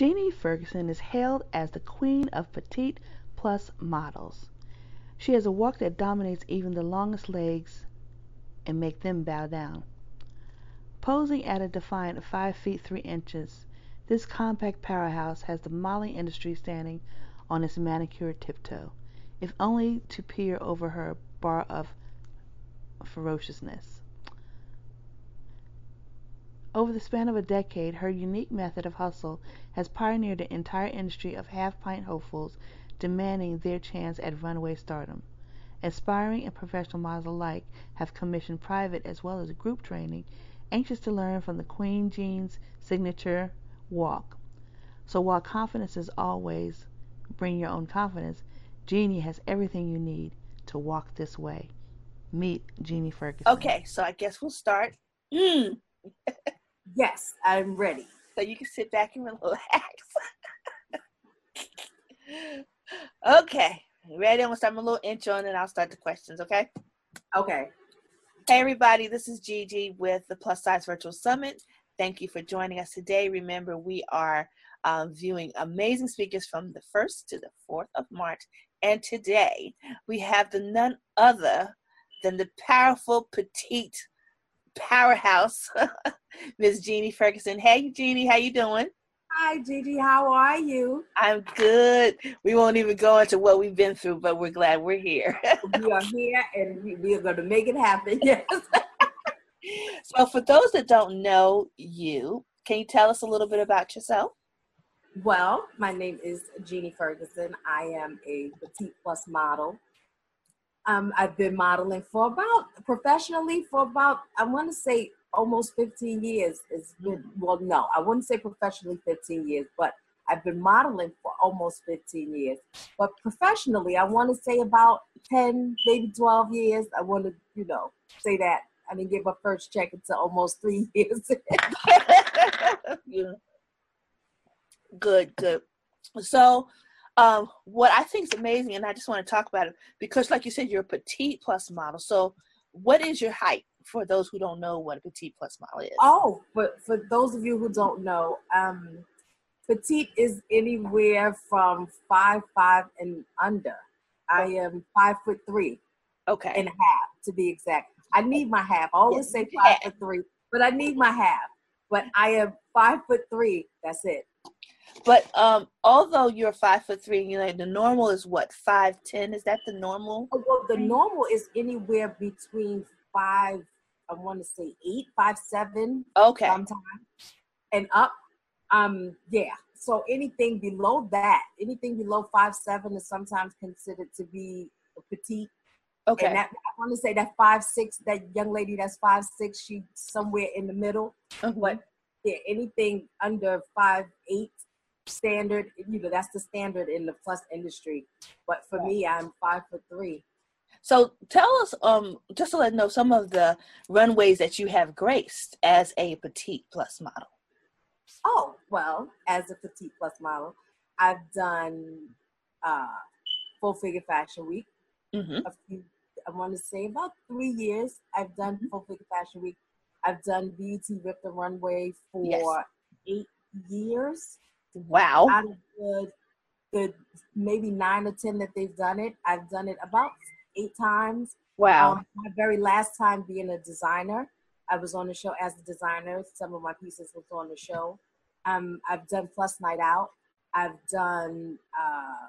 Jeannie Ferguson is hailed as the queen of petite plus models. She has a walk that dominates even the longest legs and make them bow down. Posing at a defiant 5 feet 3 inches, this compact powerhouse has the modeling industry standing on its manicured tiptoe, if only to peer over her bar of ferociousness. Over the span of a decade, her unique method of hustle has pioneered an entire industry of half-pint hopefuls demanding their chance at runway stardom. Aspiring and professional models alike have commissioned private as well as group training, anxious to learn from the Queen Jean's signature walk. So while confidence is always bring your own confidence, Jeannie has everything you need to walk this way. Meet Jeannie Ferguson. Okay, so I guess we'll start. Mm. Yes, I'm ready. So you can sit back and relax. okay, ready? I'm gonna start my little intro and then I'll start the questions, okay? Okay. Hey everybody, this is Gigi with the Plus Size Virtual Summit. Thank you for joining us today. Remember, we are um, viewing amazing speakers from the 1st to the 4th of March. And today we have the none other than the powerful, petite powerhouse, Miss Jeannie Ferguson. Hey, Jeannie, how you doing? Hi, Gigi. How are you? I'm good. We won't even go into what we've been through, but we're glad we're here. we are here, and we, we are going to make it happen. Yes. so, for those that don't know you, can you tell us a little bit about yourself? Well, my name is Jeannie Ferguson. I am a petite plus model. Um, I've been modeling for about professionally for about I want to say almost 15 years. It's been well, no, I wouldn't say professionally 15 years, but I've been modeling for almost 15 years. But professionally, I want to say about 10, maybe 12 years. I want to, you know, say that I didn't get my first check until almost three years. yeah. Good, good. So, um, what I think is amazing, and I just want to talk about it because, like you said, you're a petite plus model. So, what is your height for those who don't know what a petite plus model is? Oh, but for those of you who don't know, um, petite is anywhere from five five and under. I am five foot three. Okay. And a half to be exact. I need my half. I always say five foot three, but I need my half. But I am five foot three. That's it. But um, although you're five foot three, you know the normal is what five ten. Is that the normal? Oh, well, the normal is anywhere between five. I want to say eight, five, seven. Okay. Sometimes and up. Um. Yeah. So anything below that, anything below five seven is sometimes considered to be petite. Okay. And that, I want to say that five six, that young lady that's five six, she somewhere in the middle. Mm-hmm. But yeah, anything under five eight standard, you know, that's the standard in the plus industry. But for me, I'm five foot three. So tell us, um, just to let know some of the runways that you have graced as a petite plus model. Oh well, as a petite plus model, I've done uh, full figure fashion week. Mm-hmm. A few, I want to say about three years. I've done mm-hmm. full figure fashion week. I've done BET Rip the Runway for yes. eight years. Wow. Out of the, the maybe nine or ten that they've done it, I've done it about eight times. Wow. Um, my very last time being a designer, I was on the show as a designer. Some of my pieces was on the show. Um, I've done Plus Night Out. I've done uh,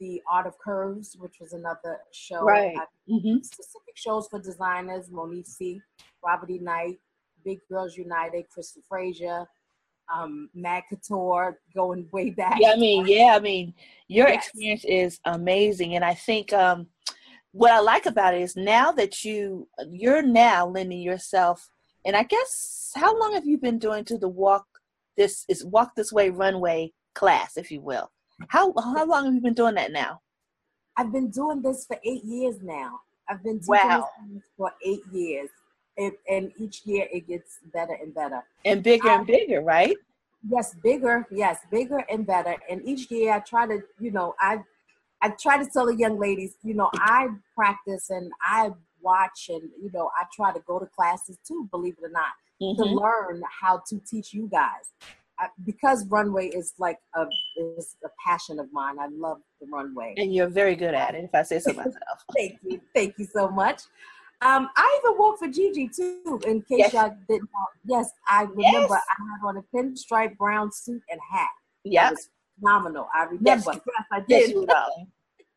the Art of Curves, which was another show. Right. Mm-hmm. Specific shows for designers: Monique C, Robert E. Knight, Big Girls United, Crystal Frazier, um, Mad Couture, going way back. Yeah, I mean, yeah, I mean, your yes. experience is amazing, and I think um, what I like about it is now that you you're now lending yourself, and I guess how long have you been doing to the walk this is walk this way runway class, if you will? How how long have you been doing that now? I've been doing this for eight years now. I've been doing wow. this for eight years it, and each year it gets better and better and bigger and bigger right yes bigger yes bigger and better and each year i try to you know i i try to tell the young ladies you know i practice and i watch and you know i try to go to classes too believe it or not mm-hmm. to learn how to teach you guys I, because runway is like a is a passion of mine. I love the runway, and you're very good at it. If I say so myself. thank you, thank you so much. Um, I even walked for Gigi too. In case yes. y'all didn't know, yes, I remember yes. I had on a pinstripe brown suit and hat. Yeah, phenomenal. I remember. Yes, yes I did. Yes,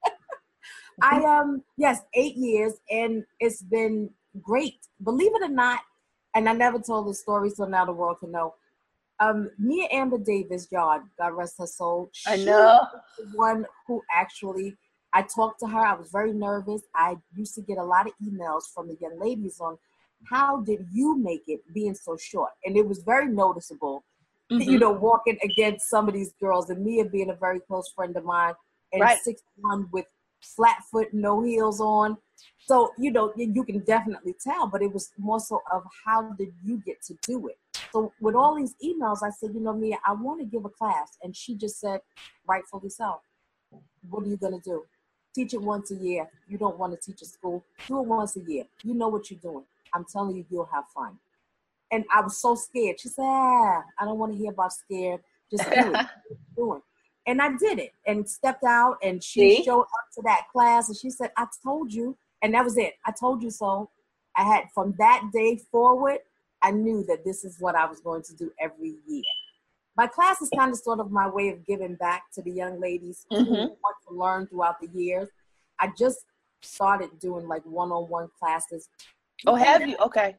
I um yes, eight years, and it's been great. Believe it or not, and I never told this story, so now the world can know. Um, me and Amber Davis, Yard, God rest her soul. I know. the one who actually I talked to her. I was very nervous. I used to get a lot of emails from the young ladies on how did you make it being so short? And it was very noticeable, mm-hmm. you know, walking against some of these girls and Mia being a very close friend of mine and right. six one with flat foot, no heels on. So, you know, you can definitely tell, but it was more so of how did you get to do it? So with all these emails, I said, you know, Mia, I want to give a class. And she just said, rightfully so. What are you going to do? Teach it once a year. You don't want to teach a school. Do it once a year. You know what you're doing. I'm telling you, you'll have fun. And I was so scared. She said, ah, I don't want to hear about scared. Just do it. do it. And I did it and stepped out and she See? showed up to that class and she said, I told you. And that was it. I told you so. I had from that day forward, I knew that this is what I was going to do every year my class is kind of sort of my way of giving back to the young ladies mm-hmm. who want to learn throughout the years. I just started doing like one-on-one classes. Oh, have you? Okay.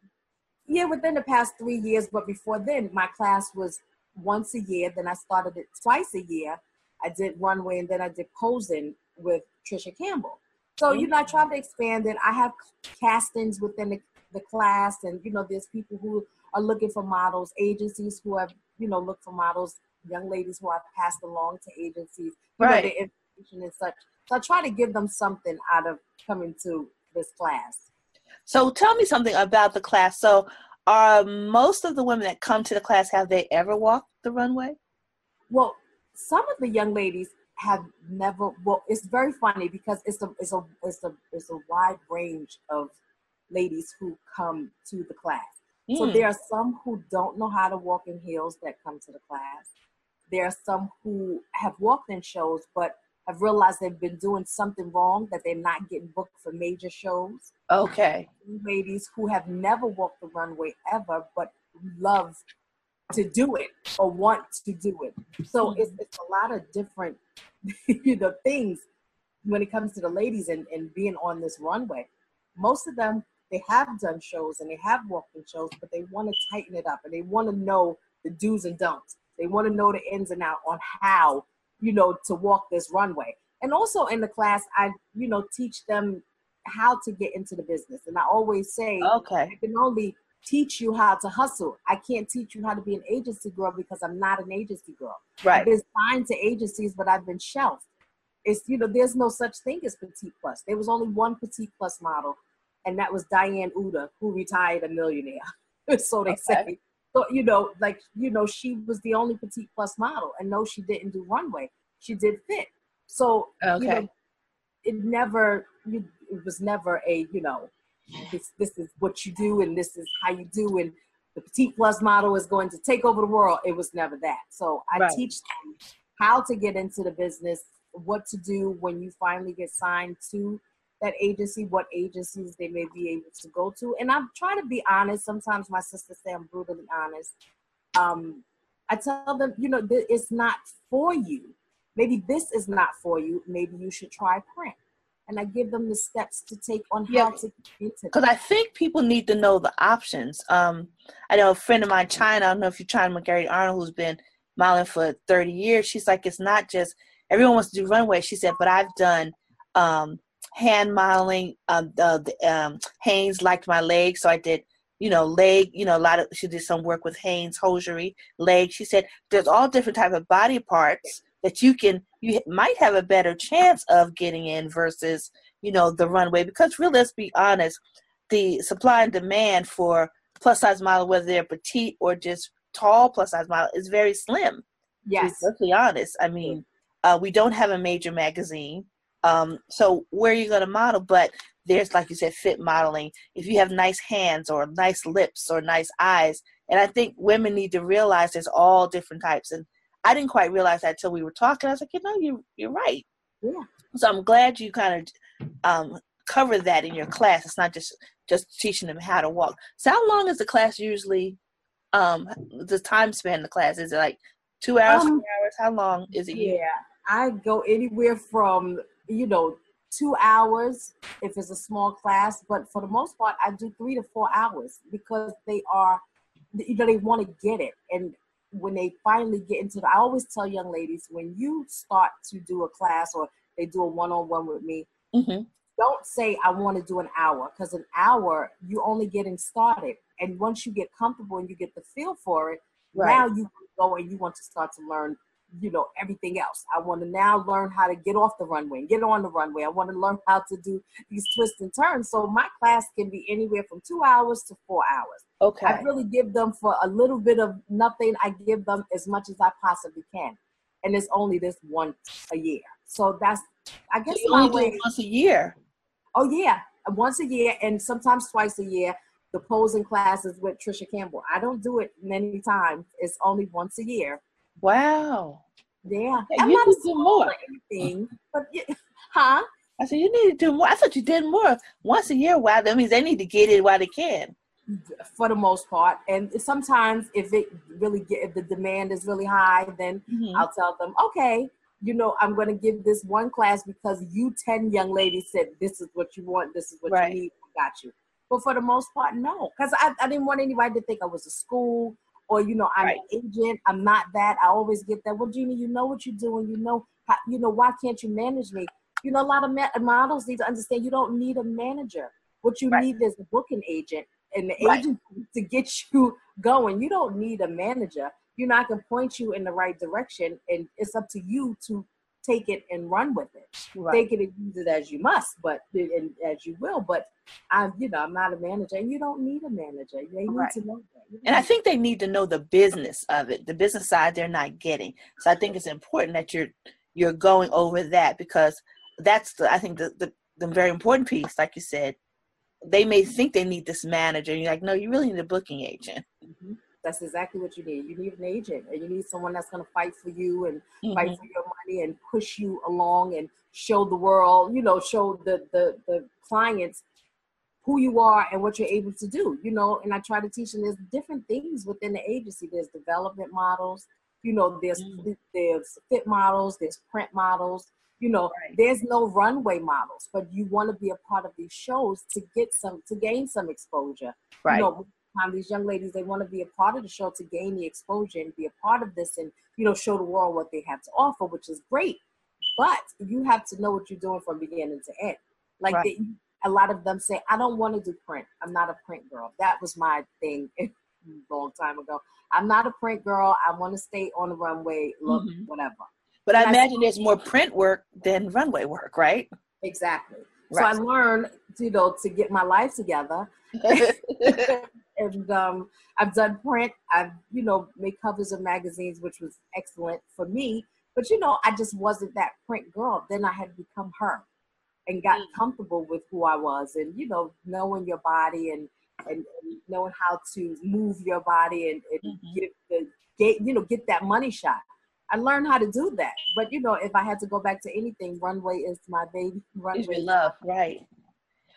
Yeah, within the past three years, but before then, my class was once a year. Then I started it twice a year. I did runway, and then I did posing with Trisha Campbell. So mm-hmm. you know, I try to expand it. I have castings within the, the class, and you know, there's people who are looking for models, agencies who have you know, look for models, young ladies who I've passed along to agencies, right. Know, the information and such. So I try to give them something out of coming to this class. So tell me something about the class. So are most of the women that come to the class have they ever walked the runway? Well, some of the young ladies have never well it's very funny because it's a it's a it's a it's a wide range of ladies who come to the class Mm. So there are some who don't know how to walk in heels that come to the class. There are some who have walked in shows but have realized they've been doing something wrong that they're not getting booked for major shows. Okay. Ladies who have never walked the runway ever but love to do it or want to do it. So mm-hmm. it's, it's a lot of different you know things when it comes to the ladies and, and being on this runway. Most of them they have done shows and they have walked in shows, but they want to tighten it up and they want to know the do's and don'ts. They want to know the ins and out on how, you know, to walk this runway. And also in the class, I, you know, teach them how to get into the business. And I always say, okay, I can only teach you how to hustle. I can't teach you how to be an agency girl because I'm not an agency girl. Right. I've been signed to agencies, but I've been shelved. It's you know, there's no such thing as petite plus. There was only one petite plus model and that was Diane Uda, who retired a millionaire. so they okay. say. So you know, like you know, she was the only petite plus model, and no, she didn't do runway. She did fit. So okay. you know, it never. You, it was never a you know, this this is what you do, and this is how you do, and the petite plus model is going to take over the world. It was never that. So I right. teach them how to get into the business, what to do when you finally get signed to that agency, what agencies they may be able to go to. And I'm trying to be honest. Sometimes my sisters say I'm brutally honest. Um, I tell them, you know, it's not for you. Maybe this is not for you. Maybe you should try print. And I give them the steps to take on how yeah, to get into Because I think people need to know the options. Um, I know a friend of mine, China, I don't know if you're China McGarry Arnold, who's been modeling for 30 years. She's like, it's not just everyone wants to do runway. She said, but I've done um, hand modeling. Um, the, the um, Hanes liked my leg, so I did you know leg. You know a lot of she did some work with Hanes hosiery leg. She said there's all different type of body parts that you can you might have a better chance of getting in versus you know the runway because really let's be honest the supply and demand for plus size model whether they're petite or just tall plus size model is very slim yes let's be honest i mean uh, we don't have a major magazine um, so where are you going to model? But there's, like you said, fit modeling. If you have nice hands or nice lips or nice eyes, And I think women need to realize there's all different types. And I didn't quite realize that until we were talking. I was like, you know, you you're right. Yeah. So I'm glad you kind of um, cover that in your class. It's not just just teaching them how to walk. So how long is the class usually? Um, the time span in the class is it like two hours, Um, three hours? How long is it? Yeah, I go anywhere from you know two hours if it's a small class, but for the most part, I do three to four hours because they are, you know, they want to get it, and when they finally get into it, I always tell young ladies when you start to do a class or they do a one-on-one with me, Mhm. don't say I want to do an hour because an hour you're only getting started, and once you get comfortable and you get the feel for it, Right. now you go and you want to start to learn you know everything else i want to now learn how to get off the runway and get on the runway i want to learn how to do these twists and turns so my class can be anywhere from two hours to four hours Okay. i really give them for a little bit of nothing i give them as much as i possibly can and it's only this once a year so that's i So guess you my way it once a year. Oh yeah, once a year and sometimes twice a year. The posing classes with Trisha Campbell. I don't do it many times. It's only once a year. Wow. Yeah, I'm you not need a to do more. anything, but yeah, huh? I said you need to do more. I thought you did more once a year. Wow, that means they need to get it while they can. For the most part, and sometimes if it really get if the demand is really high, then Mhm. I'll tell them, okay, you know, I'm going to give this one class because you 10 young ladies said this is what you want, this is what Right. you need, I got you. But for the most part, no, because I, I didn't want anybody to think I was a school or, you know, I'm Right. an agent. I'm not that. I always get that. Well, Jeannie, you know what you're doing. You know, how, you know, why can't you manage me? You know, a lot of ma- models need to understand you don't need a manager. What you Right. need is a booking agent and the Right. agent to get you going. You don't need a manager you know, I can point you in the right direction, and it's up to you to take it and run with it. Right. Take it and use it as you must, but and as you will. But I'm, you know, I'm not a manager, and you don't need a manager. They need Right. to know that. And I think they need to know the business of it, the business side they're not getting. So I think it's important that you're you're going over that because that's the I think the the, the very important piece, like you said. They may think they need this manager, and you're like, no, you really need a booking agent. That's exactly what you need. You need an agent, and you need someone that's going to fight for you and fight Mhm. for your money and push you along and show the world, you know, show the the the clients who you are and what you're able to do, you know. And I try to teach them there's different things within the agency. There's development models, you know. There's Mm. there's fit models, there's print models. You know, Right. there's no runway models, but you want to be a part of these shows to get some to gain some exposure. Right. You know, time these young ladies they want to be a part of the show to gain the exposure and be a part of this and you know show the world what they have to offer which is great. But you have to know what you're doing from beginning to end. Like Right. they, a lot of them say i don't want to do print. I'm not a print girl. That was my thing a long time ago. I'm not a print girl. I want to stay on the runway look Mhm. whatever. But I And I imagine there's more print work than runway work, right? exactly. So i learned you know to get my life together and um, I've done print. I've you know made covers of magazines, which was excellent for me. But you know, I just wasn't that print girl. Then I had to become her, and got Mm. comfortable with who I was, and you know, knowing your body and and, and knowing how to move your body and, and Mhm. get the get you know get that money shot. I learned how to do that. But you know, if I had to go back to anything, runway is my baby. Runway Is your is love, right?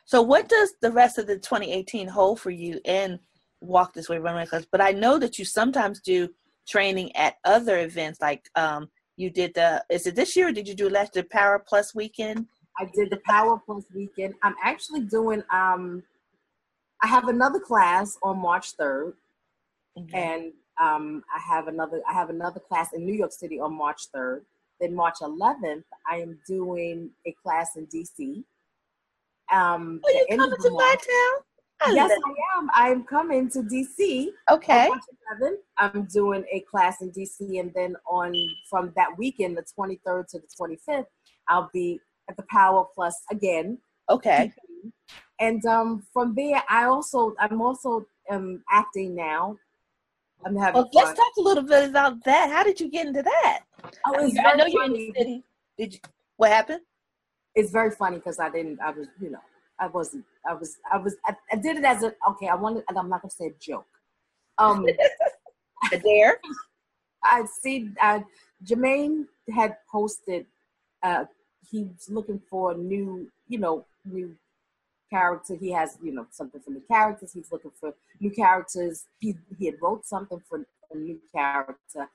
So, what does the rest of the 2018 hold for you in Walk This Way Runway Class? But I know that you sometimes do training at other events, like um, you did the. Is it this year? or Did you do last the Power Plus weekend? I did the Power Plus weekend. I'm actually doing um I have another class on March 3rd and um I have another I have another class in New York City on March 3rd. Then March 11th I am doing a class in DC. Um Oh, you coming to my town? I Yes, I am. I am coming to DC Okay. on March 11th. I'm doing a class in DC, and then on from that weekend, the 23rd to the 25th, I'll be at the Power Plus again. Okay. And um, from there, I also I'm also um, acting now. I'm having Well, let's talk a little bit about that. How did you get into that? Oh, I very know you're in the city. Did you? What happened? It's very funny because I didn't. I was, you know, I wasn't. I was. I was. I, I did it as a. Okay, I wanted. I'm not gonna say a joke. Um, there. I see. Uh, Jermaine had posted. Uh, he's looking for a new, you know, new character. He has, you know, something for new characters. He's looking for new characters. He he had wrote something for a new character.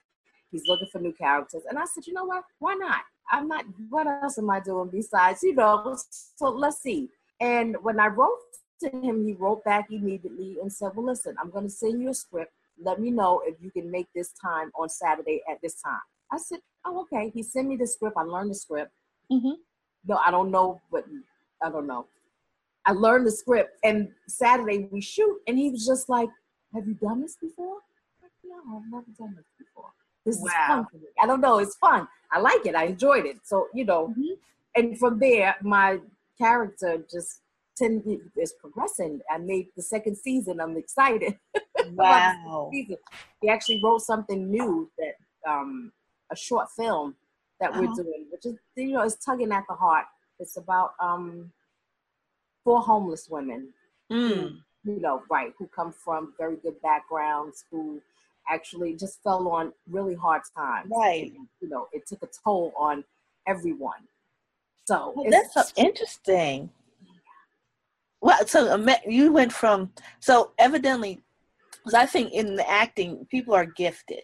He's looking for new characters, and I said, you know what? Why not? I'm not. What else am I doing besides, you know? So let's see. And when I wrote to him, he wrote back immediately and said, well, listen, I'm going to send you a script. Let me know if you can make this time on Saturday at this time. I said, oh, okay. He sent me the script. I learned the script. Mm-hmm. No, I don't know, but I don't know. I learned the script, and Saturday we shoot, and he was just like, "Have you done this before?" Like, no, I've never done this before. This wow. is fun for me. I don't know. It's fun. I like it. I enjoyed it. So you know, mm-hmm. and from there, my character just ten is progressing. I made the second season. I'm excited. Wow. he actually wrote something new that um, a short film that uh-huh. we're doing, which is you know is tugging at the heart. It's about um, four homeless women. Mm. Who, you know, right, who come from very good backgrounds, who actually just fell on really hard times. Right. You know, it took a toll on everyone. So well, that's so interesting. Well, so um, you went from so evidently, because I think in the acting, people are gifted.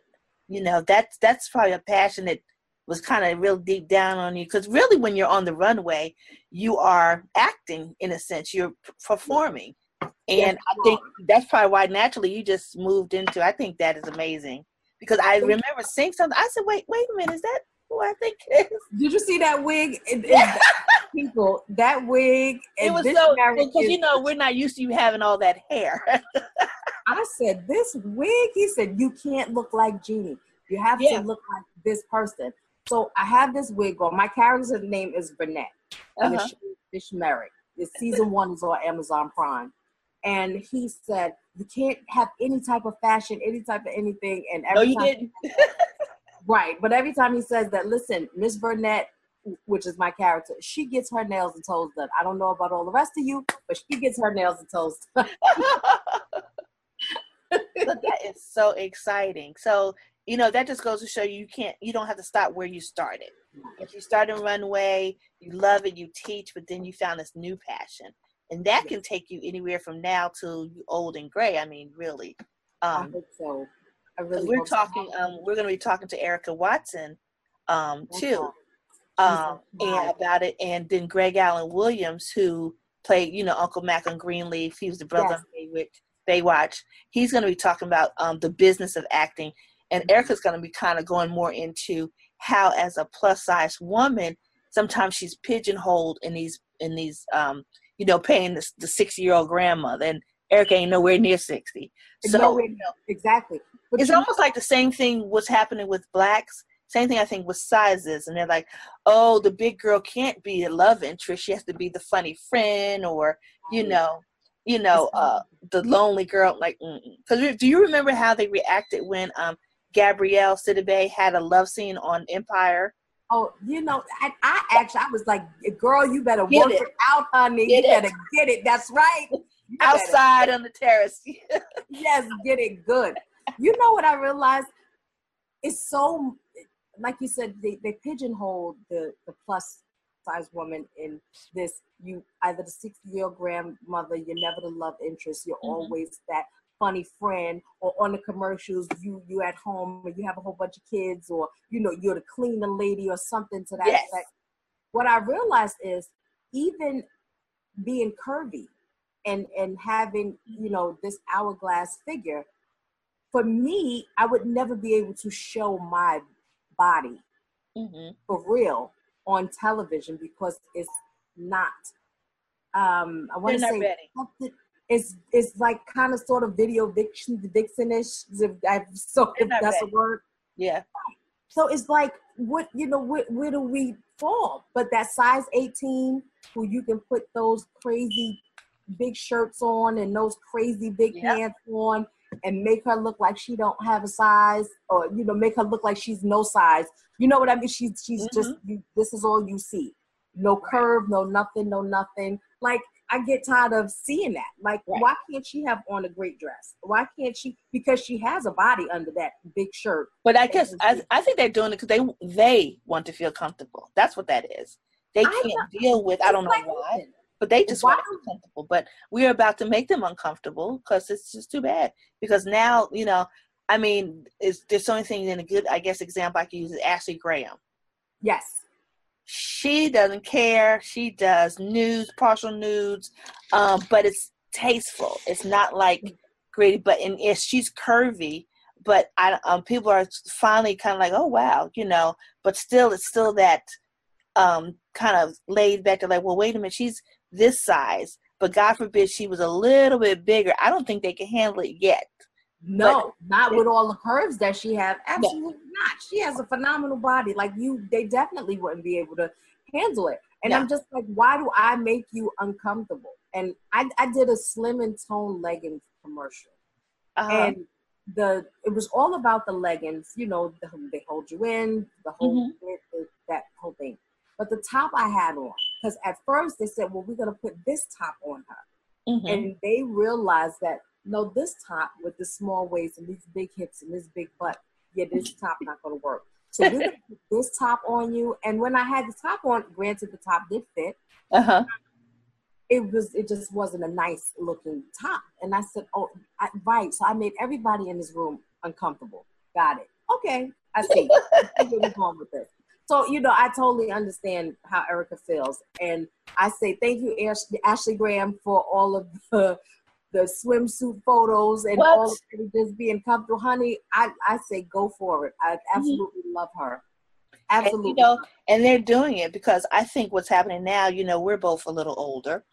You know, that's that's probably a passion that was kind of real deep down on you because really when you're on the runway you are acting in a sense you're performing and i think that's probably why naturally you just moved into i think that is amazing because i remember seeing something i said wait wait a minute is that who i think it is did you see that wig it, it, people that wig it was so because you know we're not used to you having all that hair i said this wig he said you can't look like jeannie you have yeah. to look like this person so I have this wig on. My character's name is Burnett. Uh-huh. Fish Merrick. The season one is on Amazon Prime. And he said, You can't have any type of fashion, any type of anything. And every no, you time didn't. Right. But every time he says that, listen, Miss Burnett, which is my character, she gets her nails and toes done. I don't know about all the rest of you, but she gets her nails and toes done. that is so exciting. So you know that just goes to show you can't you don't have to stop where you started if you start in runway you love it you teach but then you found this new passion and that can take you anywhere from now to old and gray i mean really um I so I really we're talking um we're going to be talking to erica watson um too um and about it and then greg alan williams who played you know uncle mac on greenleaf he was the brother yes. baywatch. He's going to be talking about um the business of acting and Erica's going to be kind of going more into how, as a plus size woman, sometimes she's pigeonholed in these in these um, you know paying the, the sixty year old grandmother, and Erica ain't nowhere near sixty. So no, exactly, but it's almost like the same thing was happening with blacks. Same thing I think with sizes, and they're like, "Oh, the big girl can't be a love interest; she has to be the funny friend, or you know, you know, uh, the lonely girl." Like, because do you remember how they reacted when um Gabrielle Sidibe had a love scene on Empire. Oh, you know, I, I actually I was like, girl, you better get work it. it. out, honey. Get you it. better get it. That's right. Outside on the terrace. yes, get it good. You know what I realized? It's so like you said, they, they pigeonhole the, the plus size woman in this you either the 60 year old grandmother, you're never the love interest, you're mm-hmm. always that funny friend or on the commercials you you at home and you have a whole bunch of kids or you know you're the cleaning lady or something to that yes. effect what i realized is even being curvy and and having you know this hourglass figure for me i would never be able to show my body mm-hmm. for real on television because it's not um i want to say it's it's like kind of sort of video vixen vixenish. So if that's a word. Yeah. So it's like what you know where, where do we fall? But that size 18, who you can put those crazy big shirts on and those crazy big yep. pants on and make her look like she don't have a size or you know make her look like she's no size you know what i mean she's she's mm-hmm. just you, this is all you see no curve no nothing no nothing like I get tired of seeing that. Like, Right. why can't she have on a great dress? Why can't she? Because she has a body under that big shirt. But I guess I, I think they're doing it because they they want to feel comfortable. That's what that is. They can't deal with I don't know like why. But they just want to feel comfortable. But we're about to make them uncomfortable because it's just too bad. Because now you know, I mean, it's there's so many things in a good I guess example I can use is Ashley Graham. Yes. She doesn't care. She does nudes, partial nudes, um, but it's tasteful. It's not like gritty, but and if she's curvy, but I um people are finally kind of like, oh wow, you know, but still it's still that um kind of laid back. They're like, well, wait a minute, she's this size, but God forbid she was a little bit bigger. I don't think they can handle it yet. No, not with all the curves that she have. Absolutely not. She has a phenomenal body. Like you, they definitely wouldn't be able to handle it. And. I'm just like, why do I make you uncomfortable? And I, I did a slim and tone leggings commercial, Uh, and the it was all about the leggings. You know, the, they hold you in, the whole bit, the- that whole thing. But the top I had on, because at first they said, well, we're gonna put this top on her mhm. and they realized that no, this top with the small waist and these big hips and this big butt, yeah, this top not gonna work. So we're gonna put this top on you. And when I had the top on, granted the top did fit, uh-huh. it was it just wasn't a nice looking top. And I said, oh, I, right. So I made everybody in this room uncomfortable. Got it. Okay, I see. I where going with this. So you know, I totally understand how Erica feels, and I say thank you, Ash- Ashley Graham, for all of the the swimsuit photos and What? all of just being comfortable, honey. I I say go for it. I absolutely love her. Absolutely. And, you know, and they're doing it because I think what's happening now, you know, we're both a little older.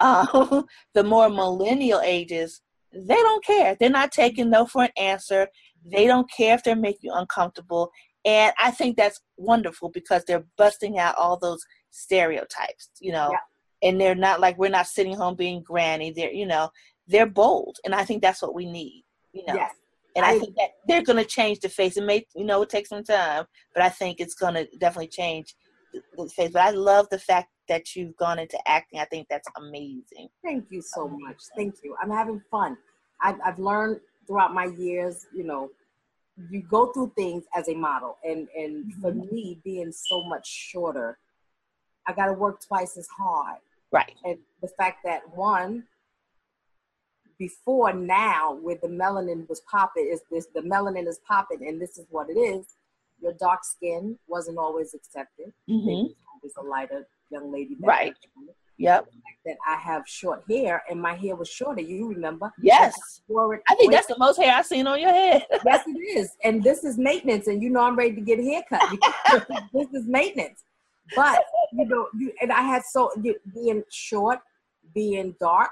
Uh, the more millennial ages, they don't care. They're not taking no for an answer. They don't care if they make you uncomfortable. And I think that's wonderful because they're busting out all those stereotypes, you know. Yeah. And they're not like we're not sitting home being granny. They're, you know, they're bold. And I think that's what we need, you know. yes. And I, I- think that they're going to change the face. It may, you know, it takes some time, but I think it's going to definitely change the, the face. But I love the fact that you've gone into acting. I think that's amazing. Thank you so much. Thank you. I'm having fun. I've, I've learned throughout my years, you know, you go through things as a model. And, and for me, being so much shorter, I got to work twice as hard. Right. And the fact that one, before now, where the melanin was popping, is this the melanin is popping, and this is what it is. Your dark skin wasn't always accepted. hmm always a lighter young lady. Right. Yep. that I have short hair and my hair was shorter. You remember? Yes. It I think that's the most hair I've seen on your head. yes, it is. And this is maintenance, and you know I'm ready to get a haircut. this is maintenance. But you know, you and I had so being short, being dark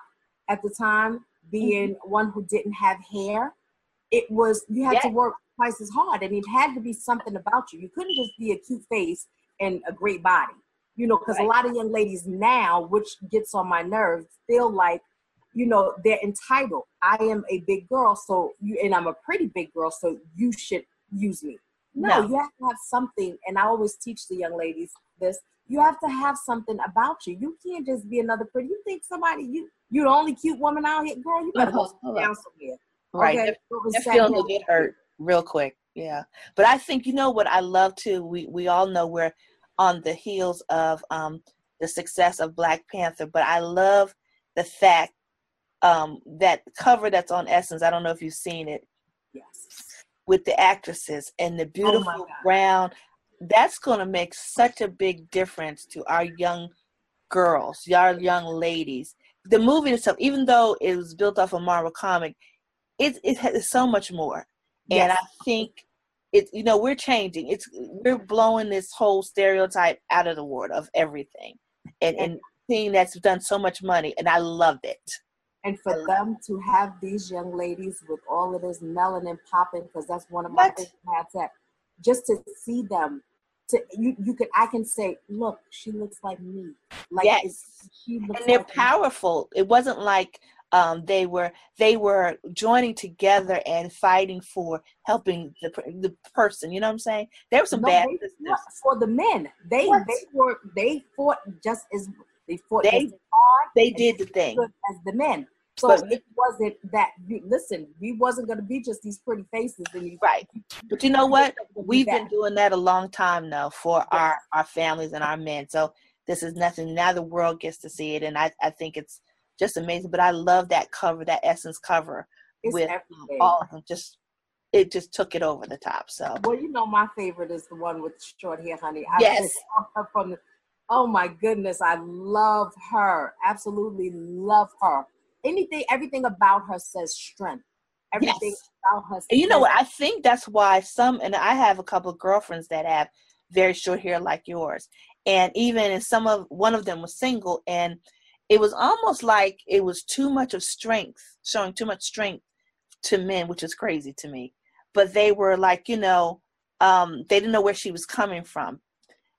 at the time, being mm-hmm. one who didn't have hair, it was you had to work twice as hard, and it had to be something about you. You couldn't just be a cute face and a great body, you know, because Right. a lot of young ladies now, which gets on my nerves, feel like you know they're entitled. I am a big girl, so you and I'm a pretty big girl, so you should use me. No, No. you have to have something, and I always teach the young ladies this. You have to have something about you. You can't just be another pretty. You think somebody you you're the only cute woman out here, girl. You better go Uh-huh, down somewhere. Right. Okay? That- feeling will get hurt real quick. Yeah. But I think you know what I love too. We we all know we're on the heels of um the success of Black Panther, but I love the fact um that cover that's on Essence. I don't know if you've seen it Yes. with the actresses and the beautiful God. brown. That's going to make such a big difference to our young girls, our young ladies. The movie itself, even though it was built off a Marvel comic, it it has so much more. Yes. And I think it. You know, we're changing. It's we're blowing this whole stereotype out of the water of everything, and and seeing that's done so much money, and I loved it. And for them to have these young ladies with all of this melanin popping, because that's one of my What? favorite hats at, just to see them, to you, you could I can say, look, she looks like me. Like Yes. she looks and they're like me. powerful. It wasn't like um, they were they were joining together and fighting for helping the the person. You know what I'm saying? There were some No, bad they sisters. fought for the men. They What? they were they fought just as They fought They- as hard. They did the thing. as the men. So But- it wasn't that. Listen, we wasn't going to be just these pretty faces and these Right. But you know what? We've We've been doing that a long time now for our our families and our men. So this is nothing. Now the world gets to see it, and I I think it's just amazing. But I love that cover, that essence cover it's with um, everything. all of them. Just it just took it over the top. So Well, you know, my favorite is the one with short hair, honey. I Yes. from the, oh my goodness, I love her. Absolutely love her. Anything, everything about her says strength. Everything Yes. about her. And you know what? I think that's why some, and I have a couple of girlfriends that have very short hair like yours. And even in some of, one of them was single, and it was almost like it was too much of strength, showing too much strength to men, which is crazy to me. But they were like, you know, um, they didn't know where she was coming from.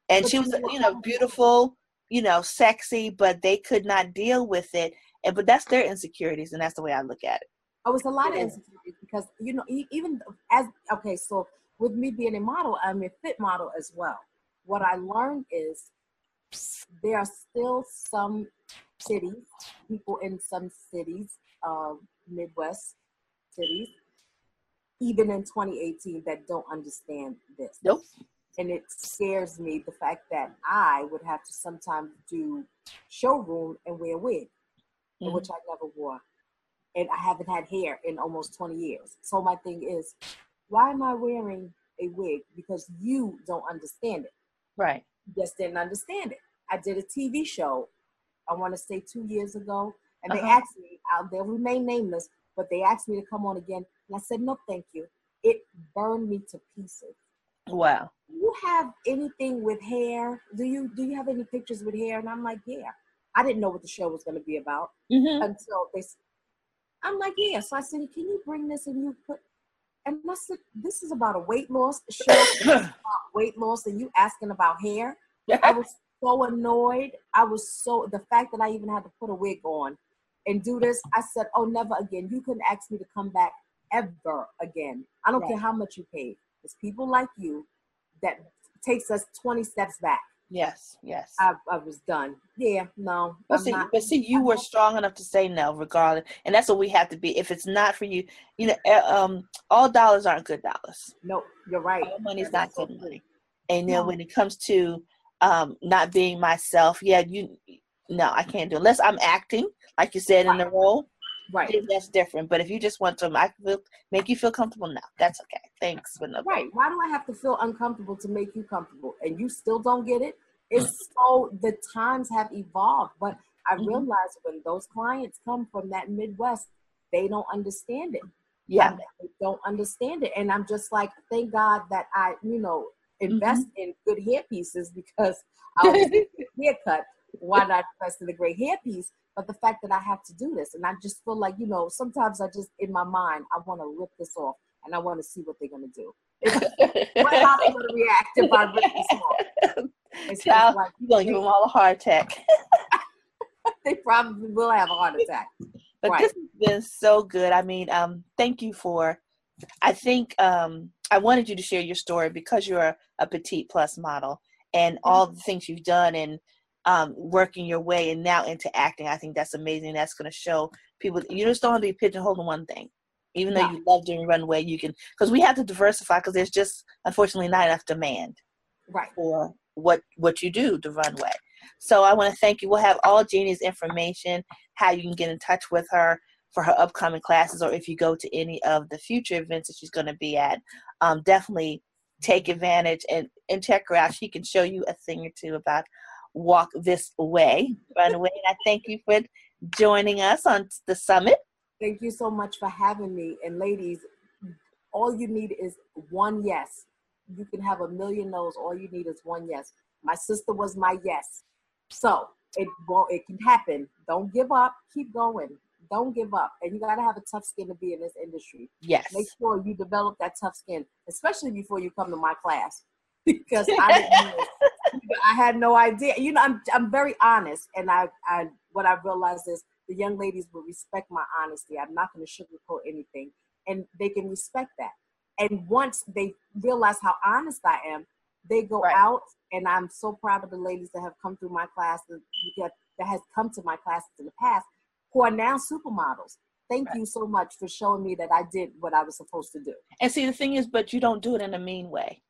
And she was, you know, beautiful, you know, sexy, but they could not deal with it. And but that's their insecurities, and that's the way I look at it. Oh, it's a lot of insecurities because you know, even as okay, so with me being a model, I'm a fit model as well. What I learned is there are still some cities, people in some cities, uh, Midwest cities, even in 2018, that don't understand this. Nope. And it scares me the fact that I would have to sometimes do showroom and wear a wig, Mhm. which I never wore and I haven't had hair in almost 20 years. So my thing is, why am I wearing a wig? Because you don't understand it. Right. You just didn't understand it. I did a TV show, I want to say two years ago, and they Uh-huh. asked me, I'll, they'll remain nameless, but they asked me to come on again. And I said, no, thank you. It burned me to pieces. Wow. Do you have anything with hair? Do you do you have any pictures with hair? And I'm like, yeah. I didn't know what the show was going to be about hmm until they. I'm like, yeah. So I said, can you bring this and you put? And I said, this is about a weight loss show. About weight loss, and you asking about hair. I was so annoyed. I was so the fact that I even had to put a wig on and do this. I said, oh, never again. You couldn't ask me to come back ever again. I don't care how much you paid. It's people like you that takes us 20 steps back. Yes, yes. I, I was done. Yeah, no. but I'm see, not- but see, you I'm were strong enough to say no, regardless, and that's what we have to be. If it's not for you, you know, uh, um, all dollars aren't good dollars. No, you're right. All money's That not so good money. And then No. when it comes to um, not being myself, yeah, you, no, I can't do it. unless I'm acting, like you said in the role. Right. That's different. But if you just want to make, feel, make you feel comfortable, no, that's okay. Thanks, but no. Right. Why do I have to feel uncomfortable to make you comfortable? And you still don't get it? It's so the times have evolved. But I Mhm. realize when those clients come from that Midwest, they don't understand it. Yeah, They don't understand it. And I'm just like, thank God that I, you know, invest in good hair pieces because I a haircut. Why not invest in a great hair piece? But the fact that I have to do this, and I just feel like, you know, sometimes I just, in my mind, I want to rip this off and I want to see what they're going to do. What, how they going to react if I rip this off? It's Child, like, You're gonna give them all a heart attack. they probably will have a heart attack. But Right. this has been so good. I mean, um, thank you for. I think um, I wanted you to share your story because you're a, petite plus model and all the things you've done and um, working your way and now into acting. I think that's amazing. That's going to show people you just don't have to be pigeonholed in one thing. Even though you love doing runway, you can because we have to diversify because there's just unfortunately not enough demand Right. for what what you do the runway so i want to thank you we'll have all jeannie's information how you can get in touch with her for her upcoming classes or if you go to any of the future events that she's going to be at um, definitely take advantage and, and check her out she can show you a thing or two about walk this way runway and i thank you for joining us on the summit Thank you so much for having me. And ladies, all you need is one yes. You can have a million no's. All you need is one yes. My sister was my yes. So it won't, it can happen. Don't give up. Keep going. Don't give up. And you got to have a tough skin to be in this industry. yes Make sure you develop that tough skin, especially before you come to my class. because I. I had no idea. You know, I'm I'm very honest, and I I what I realized is the young ladies will respect my honesty. I'm not going to sugarcoat anything, and they can respect that. And once they realize how honest I am, they go Right. out, and I'm so proud of the ladies that have come through my class. Get that has come to my classes in the past who are now supermodels. Thank right. you so much for showing me that I did what I was supposed to do. And see, the thing is, but you don't do it in a mean way.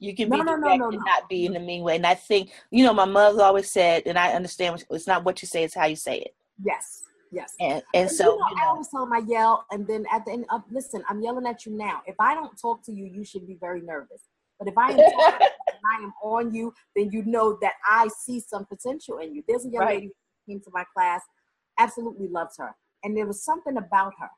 You can no, be no, direct no, no, and not be in a mean way. And I think, you know, my mother always said, and I understand, it's not what you say, it's how you say it. Yes. Yes. And, and so, you know, you know, I always tell them I yell, and then at the end, of, listen, I'm yelling at you now. If I don't talk to you, you should be very nervous. But if I am talking I am on you, then you know that I see some potential in you. There's a young right. lady who came to my class, absolutely loves her. And there was something about her.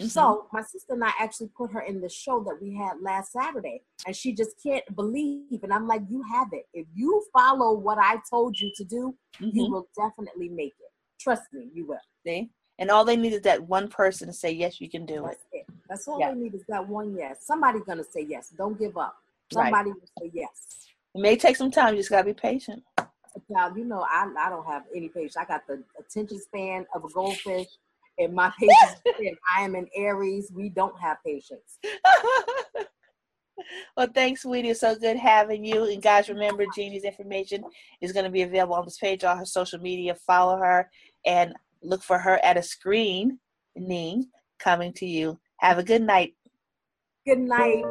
Mm-hmm. So my sister and I actually put her in the show that we had last Saturday, and she just can't believe. And I'm like, you have it. If you follow what I told you to do, mm-hmm. you will definitely make it. Trust me, you will. See? And all they need is that one person to say, yes, you can do That's it. it. That's all yeah. they need is that one yes. Somebody's going to say yes. Don't give up. Somebody right. will say yes. It may take some time. You just got to be patient. Now, you know, I, I don't have any patience. I got the attention span of a goldfish and my patience span. I am an Aries. We don't have patience. well, thanks, sweetie. It's so good having you. And guys, remember, Jeannie's information is going to be available on this page, on her social media. Follow her and look for her at a screen, Ning, coming to you. Have a good night. Good night.